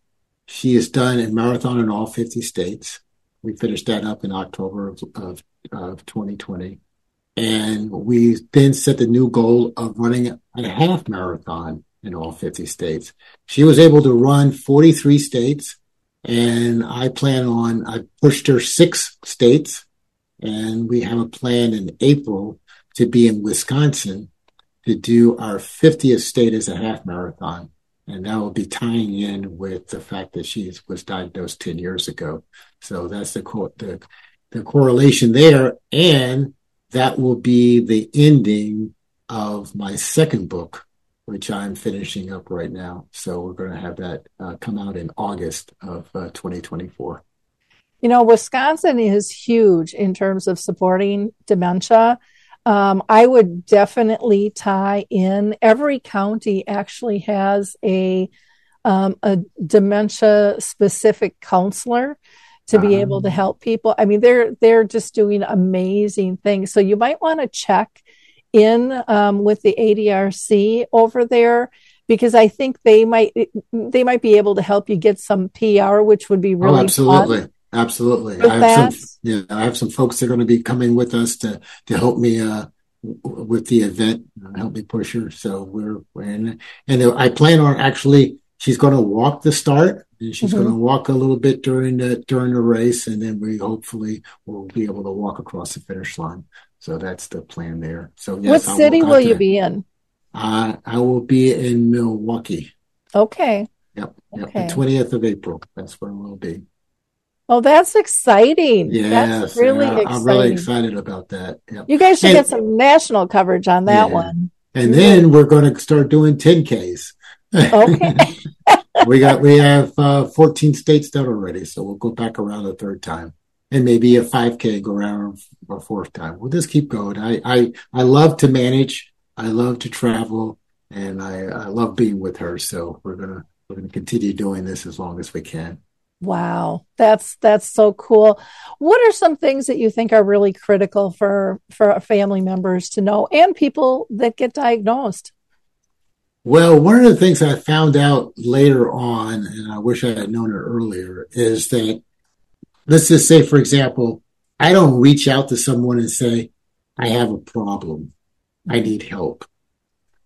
She has done a marathon in all 50 states. We finished that up in October of, of, of 2020. And we then set the new goal of running a half marathon in all 50 states. She was able to run 43 states and I plan on, I pushed her six states and we have a plan in April to be in Wisconsin to do our 50th state as a half marathon. And that will be tying in with the fact that she was diagnosed 10 years ago. So that's the, co- the, the correlation there. And that will be the ending of my second book, which I'm finishing up right now. So we're going to have that uh, come out in August of uh, 2024. You know, Wisconsin is huge in terms of supporting dementia. Um, I would definitely tie in. Every county actually has a um, a dementia specific counselor to be um, able to um. help people. I mean, they're they're just doing amazing things. So you might want to check in um, with the ADRC over there because I think they might they might be able to help you get some PR, which would be oh, really oh, absolutely. Fun. Absolutely. I have some yeah, I have some folks that are going to be coming with us to to help me uh with the event, uh, help me push her. So we're, we're in, and I plan on actually she's going to walk the start and she's mm-hmm. going to walk a little bit during the during the race and then we hopefully will be able to walk across the finish line. So that's the plan there. So yes, what I'll city will you be in? Uh, I will be in Milwaukee. Okay. Yep. Yep. Okay. The 20th of April. That's where we'll be. Oh, that's exciting. Yes. that's really yeah, exciting. I'm really excited about that. Yep. You guys should And- get some national coverage on that Yeah. one. And then we're going to start doing 10Ks. Okay. we got we have uh, 14 states done already, so we'll go back around a third time, and maybe a 5K go around a fourth time. We'll just keep going. I I I love to manage. I love to travel, and I I love being with her. So we're gonna we're gonna continue doing this as long as we can. Wow, that's that's so cool. What are some things that you think are really critical for for family members to know and people that get diagnosed? Well, one of the things I found out later on, and I wish I had known it earlier, is that let's just say, for example, I don't reach out to someone and say, I have a problem. I need help.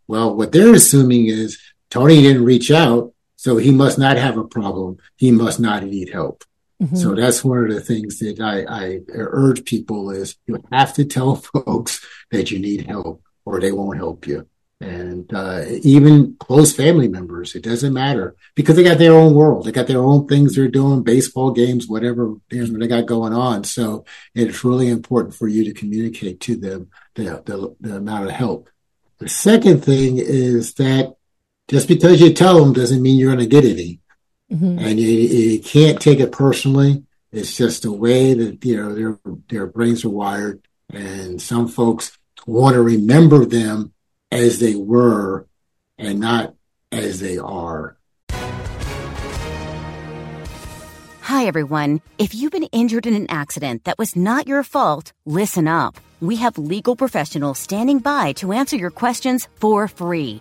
Well, what they're assuming is Tony didn't reach out, so he must not have a problem. He must not need help. Mhm. So that's one of the things that I, I urge people is you have to tell folks that you need help or they won't help you. And uh, even close family members, it doesn't matter because they got their own world. They got their own things they're doing, baseball games, whatever you know, they got going on. So it's really important for you to communicate to them the, the, the amount of help. The second thing is that just because you tell them doesn't mean you're going to get any Mhm. and you, you can't take it personally. It's just the way that you know their their brains are wired, and some folks want to remember them as they were and not as they are. Hi, everyone. If you've been injured in an accident that was not your fault, listen up. We have legal professionals standing by to answer your questions for free.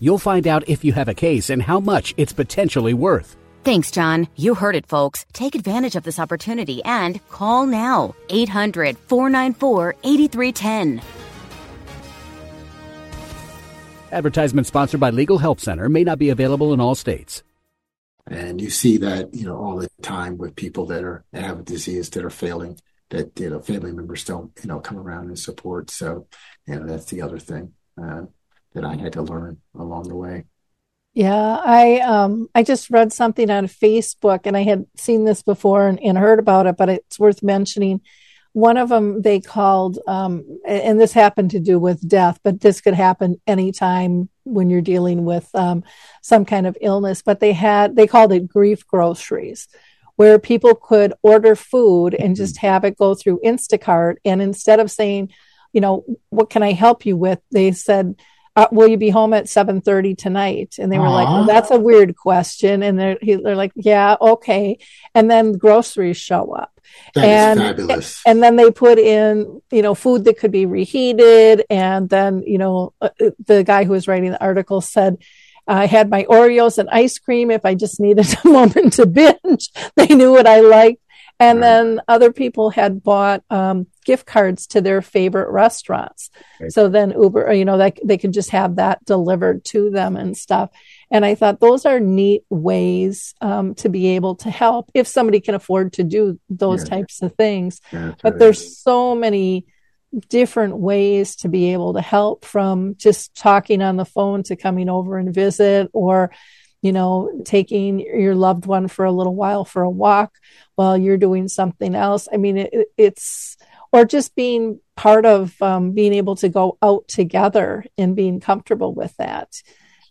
You'll find out if you have a case and how much it's potentially worth. Thanks, John. You heard it, folks. Take advantage of this opportunity and call now 800 494 8310. Advertisement sponsored by Legal Help Center may not be available in all states. And you see that you know all the time with people that are that have a disease that are failing. That you know family members don't you know come around and support. So you know that's the other thing uh, that I had to learn along the way. Yeah, I um I just read something on Facebook and I had seen this before and, and heard about it, but it's worth mentioning. One of them they called um and this happened to do with death, but this could happen anytime when you're dealing with um some kind of illness, but they had they called it grief groceries where people could order food and just have it go through Instacart and instead of saying, you know, what can I help you with? They said uh, will you be home at 7.30 tonight? And they were like well that's a weird question. And they're, he, they're like yeah okay. And then groceries show up. That is And- fabulous. and then they put in you know food that could be reheated. And then you know uh, the guy who was writing the article said i had my oreos and ice cream. If i just needed a moment to binge they knew what i liked and Right. then other people had bought um, gift cards to their favorite restaurants Right. so then uber you know they, they could just have that delivered to them and stuff and i thought those are neat ways um, to be able to help if somebody can afford to do those Yeah. types of things Yeah, but right. there's so many different ways to be able to help from just talking on the phone to coming over and visit or you know taking your loved one for a little while for a walk while you're doing something else. I mean it, it's or just being part of um, being able to go out together and being comfortable with that.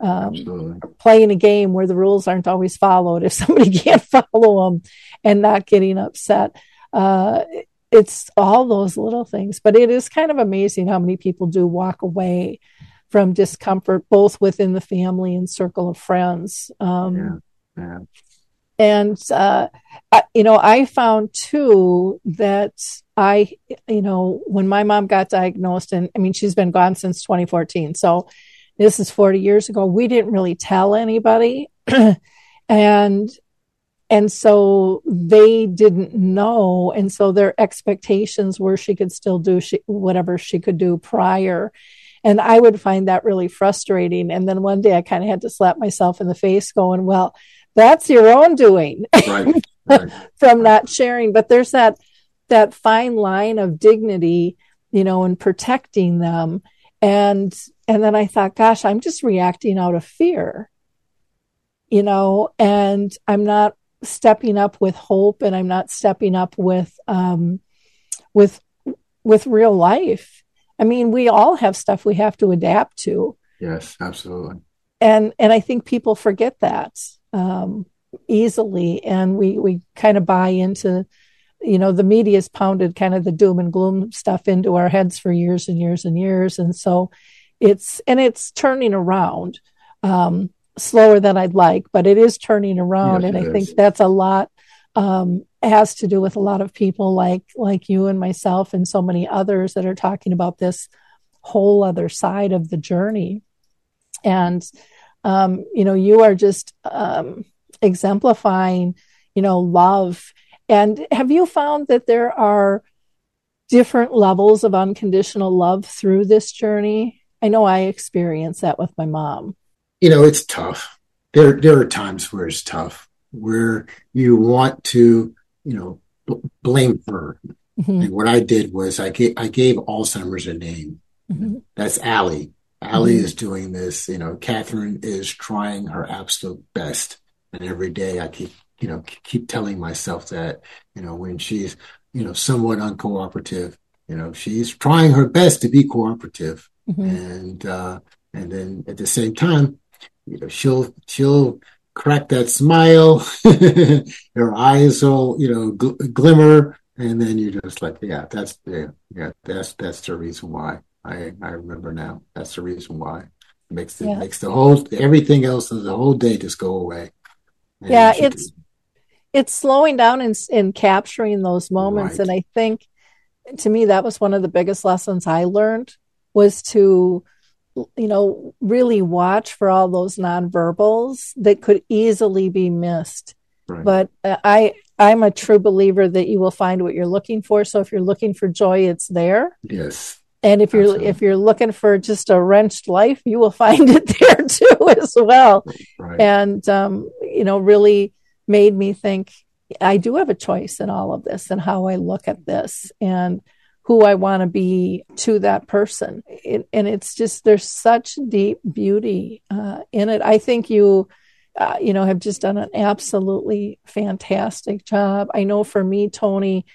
Um, playing a game where the rules aren't always followed. If somebody can't follow them and not getting upset uh, it's all those little things. But it is kind of amazing how many people do walk away from discomfort both within the family and circle of friends um, Yeah. Yeah. and uh, I, you know i found too that i you know when my mom got diagnosed and i mean she's been gone since 2014 so this is 40 years ago, we didn't really tell anybody. and and so they didn't know and so their expectations were she could still do she, whatever she could do prior and i would find that really frustrating. And then one day i kind of had to slap myself in the face going well that's your own doing. Right, right. from not sharing. But there's that that fine line of dignity you know and protecting them. And and then i thought gosh i'm just reacting out of fear. You know and i'm not stepping up with hope and i'm not stepping up with um with with real life i mean we all have stuff we have to adapt to. Yes absolutely. And and i think people forget that um easily. And we we kind of buy into you know the media's pounded kind of the doom and gloom stuff into our heads for years and years and years. And so it's and it's turning around um slower than I'd like, but it is turning around, yes, and I is. think that's a lot um, has to do with a lot of people like like you and myself and so many others that are talking about this whole other side of the journey. And um, you know, you are just um, exemplifying, you know, love. And have you found that there are different levels of unconditional love through this journey? I know I experienced that with my mom you know, it's tough. There, there are times where it's tough, where you want to, you know, blame her. Mm-hmm. And what I did was I gave, I gave Alzheimer's a name. Mm-hmm. That's Allie. Allie mm-hmm. is doing this. You know, Catherine is trying her absolute best. And every day I keep, you know, keep telling myself that, you know, when she's, you know, somewhat uncooperative, you know, she's trying her best to be cooperative. Mm-hmm. And, uh, and then at the same time, you know, she'll she'll crack that smile, Your eyes will you know gl- glimmer, and then you're just like, yeah, that's yeah, yeah, that's that's the reason why. I I remember now. That's the reason why. It makes the yeah. makes the whole everything else of the whole day just go away. And yeah, it's can, it's slowing down and, and capturing those moments, right. and I think to me that was one of the biggest lessons I learned was to you know, really watch for all those nonverbals that could easily be missed. Right. But uh, I, I'm a true believer that you will find what you're looking for. So if you're looking for joy, it's there. Yes. And if you're Absolutely. if you're looking for just a wrenched life, you will find it there too as well. Right. And um, you know, really made me think I do have a choice in all of this and how I look at this. And who I want to be to that person. It, and it's just, there's such deep beauty uh, in it. I think you, uh, you know, have just done an absolutely fantastic job. I know for me, Tony,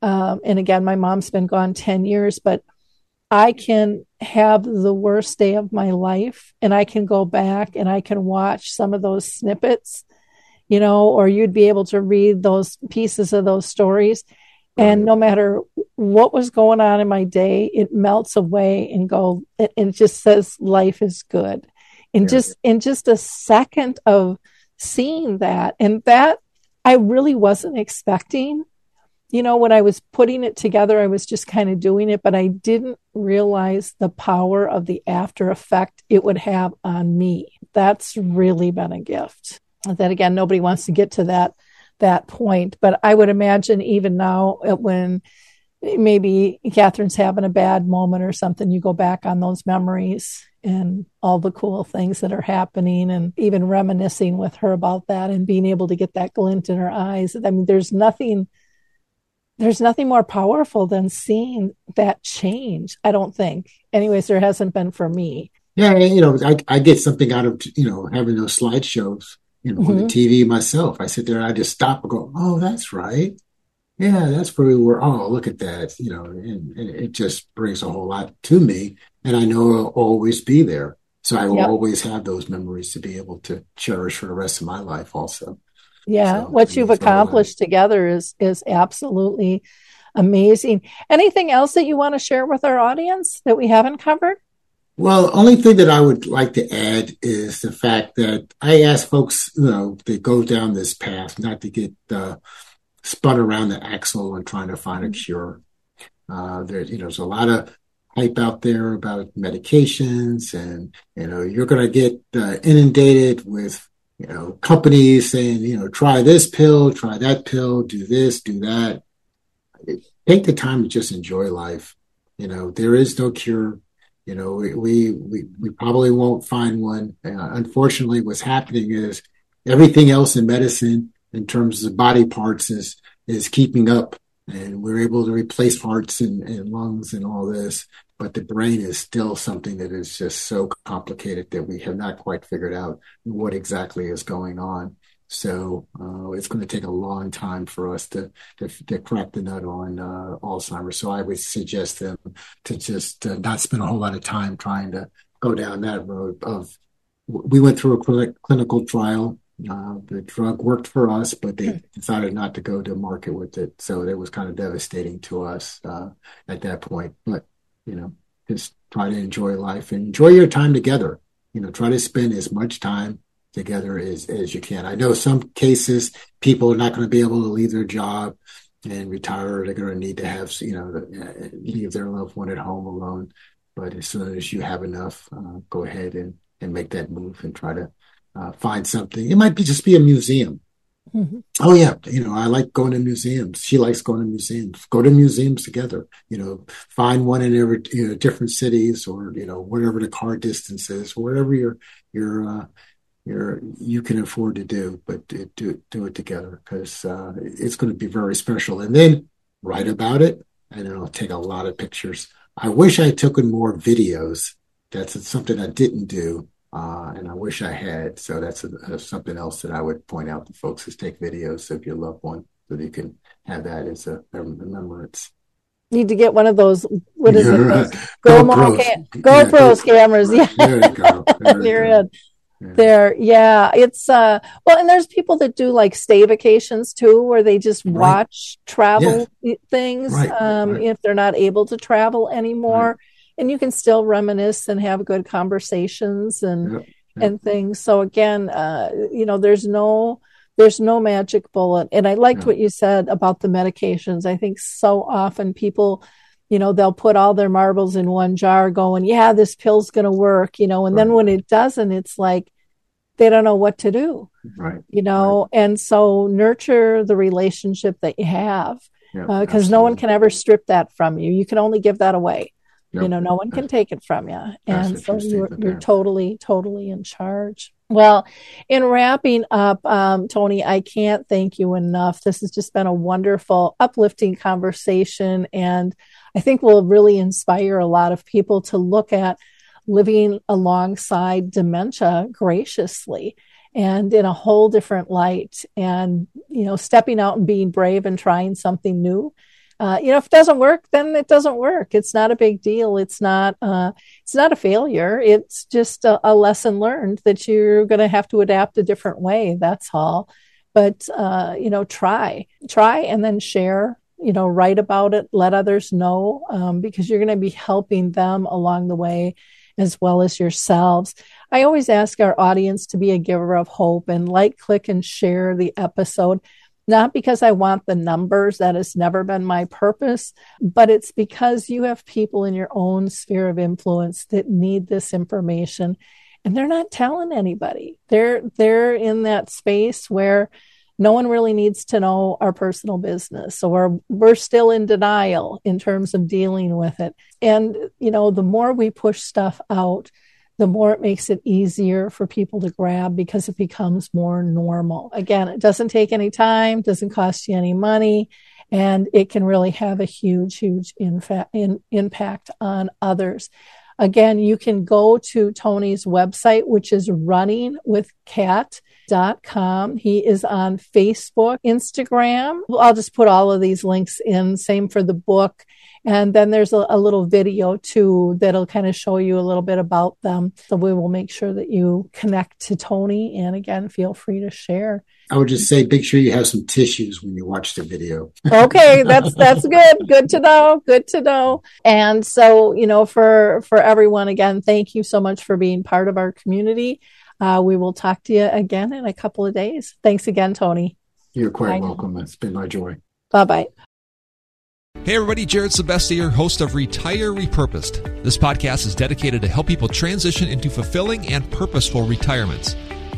um, and again, my mom's been gone 10 years, but I can have the worst day of my life and I can go back and I can watch some of those snippets, you know, or you'd be able to read those pieces of those stories and no matter what was going on in my day, it melts away and go, it, it just says life is good. In yeah. just, in just a second of seeing that and that I really wasn't expecting. You know, when I was putting it together, I was just kind of doing it, but I didn't realize the power of the after effect it would have on me. That's really been a gift. That again, nobody wants to get to that that point. But I would imagine even now, uh, when maybe Catherine's having a bad moment or something, you go back on those memories and all the cool things that are happening and even reminiscing with her about that and being able to get that glint in her eyes. I mean, there's nothing there's nothing more powerful than seeing that change. I don't think. Anyways, there hasn't been for me. Yeah, you know, I, I get something out of you know having those slideshows you know, mm-hmm. on the. TV myself. I sit there and I just stop and go, oh, that's right. Yeah, that's where we were. Oh, look at that. You know, and, and it just brings a whole lot to me. And I know it'll always be there. So I will yep. always have those memories to be able to cherish for the rest of my life also. Yeah, so, what you've accomplished together is is absolutely amazing. Anything else that you want to share with our audience that we haven't covered? Well, only thing that I would like to add is the fact that I ask folks, you know, to go down this path, not to get uh, spun around the axle and trying to find a mm-hmm. cure. Uh, there, you know, there's a lot of hype out there about medications and, you know, you're going to get uh, inundated with, you know, companies saying, you know, try this pill, try that pill, do this, do that. Take the time to just enjoy life. You know, there is no cure. You know, we, we, we, probably won't find one. Uh, unfortunately, what's happening is everything else in medicine in terms of body parts is, is keeping up and we're able to replace hearts and, and lungs and all this but the brain is still something that is just so complicated that we have not quite figured out what exactly is going on so uh, it's going to take a long time for us to to, to crack the nut on uh, Alzheimer's. So I would suggest them to just uh, not spend a whole lot of time trying to go down that road. Of we went through a clinical trial uh, the drug worked for us, but they hmm. decided not to go to market with it. So it was kind of devastating to us uh, at that point. But, you know, just try to enjoy life and enjoy your time together. You know, try to spend as much time together as, as you can. I know some cases people are not going to be able to leave their job and retire. They're going to need to have, you know, uh, leave their loved one at home alone. But as soon as you have enough, uh, go ahead and, and make that move and try to uh, find something. It might be just be a museum. Mm-hmm. Oh yeah, you know I like going to museums. She likes going to museums. Go to museums together. You know, find one in every you know different cities or you know whatever the car distance is, whatever your your uh, your you can afford to do, but do do it together because uh, it's going to be very special. And then write about it, and I'll take a lot of pictures. I wish I took in more videos. That's something I didn't do uh, and I wish I had. So that's, a, that's, something else that I would point out to folks is take videos of your loved one so that you can have that as a, a remembrance. Need to get one of those. What is it? GoPros, cam- GoPros yeah, cameras. Yeah, there you go. There you go. There, yeah, it's uh, well, and there's people that do like stay vacations too, where they just right. watch travel yeah. things right. Um, right. if they're not able to travel anymore and you can still reminisce and have good conversations and yep, yep. and things so again uh, you know there's no there's no magic bullet and i liked what you said about the medications i think so often people you know they'll put all their marbles in one jar going yeah this pill's going to work you know and right. then when it doesn't it's like they don't know what to do right you know right. and so nurture the relationship that you have because uh, no one can ever strip that from you you can only give that away Yep. You know, no one can take it from you. And so you're, you're totally, totally in charge. Well, in wrapping up, um, Tony, I can't thank you enough. This has just been a wonderful, uplifting conversation. And I think will really inspire a lot of people to look at living alongside dementia graciously and in a whole different light and, you know, stepping out and being brave and trying something new uh, you know, if it doesn't work, then it doesn't work. It's not a big deal. It's not, uh, it's not a failure. It's just a, a lesson learned that you're going to have to adapt a different way. That's all. But, uh, you know, try, try and then share, you know, write about it, let others know, um, because you're going to be helping them along the way as well as yourselves. I always ask our audience to be a giver of hope and like, click, and share the episode not because I want the numbers. That has never been my purpose, but it's because you have people in your own sphere of influence that need this information and they're not telling anybody. They're, they're in that space where no one really needs to know our personal business or we're still in denial in terms of dealing with it. And, you know, the more we push stuff out, the more it makes it easier for people to grab because it becomes more normal. Again, it doesn't take any time, doesn't cost you any money, and it can really have a huge, huge infa- in, impact on others. Again, you can go to Tony's website, which is runningwithcat.com. He is on Facebook, Instagram. I'll just put all of these links in. Same for the book. And then there's a, a little video too that'll kind of show you a little bit about them. So we will make sure that you connect to Tony. And again, feel free to share. I would just say, make sure you have some tissues when you watch the video. okay, that's that's good. Good to know. Good to know. And so, you know, for for everyone, again, thank you so much for being part of our community. Uh, we will talk to you again in a couple of days. Thanks again, Tony. You're quite Bye. welcome. It's been my joy. Bye bye. Hey everybody, Jared Sebestier, host of Retire Repurposed. This podcast is dedicated to help people transition into fulfilling and purposeful retirements.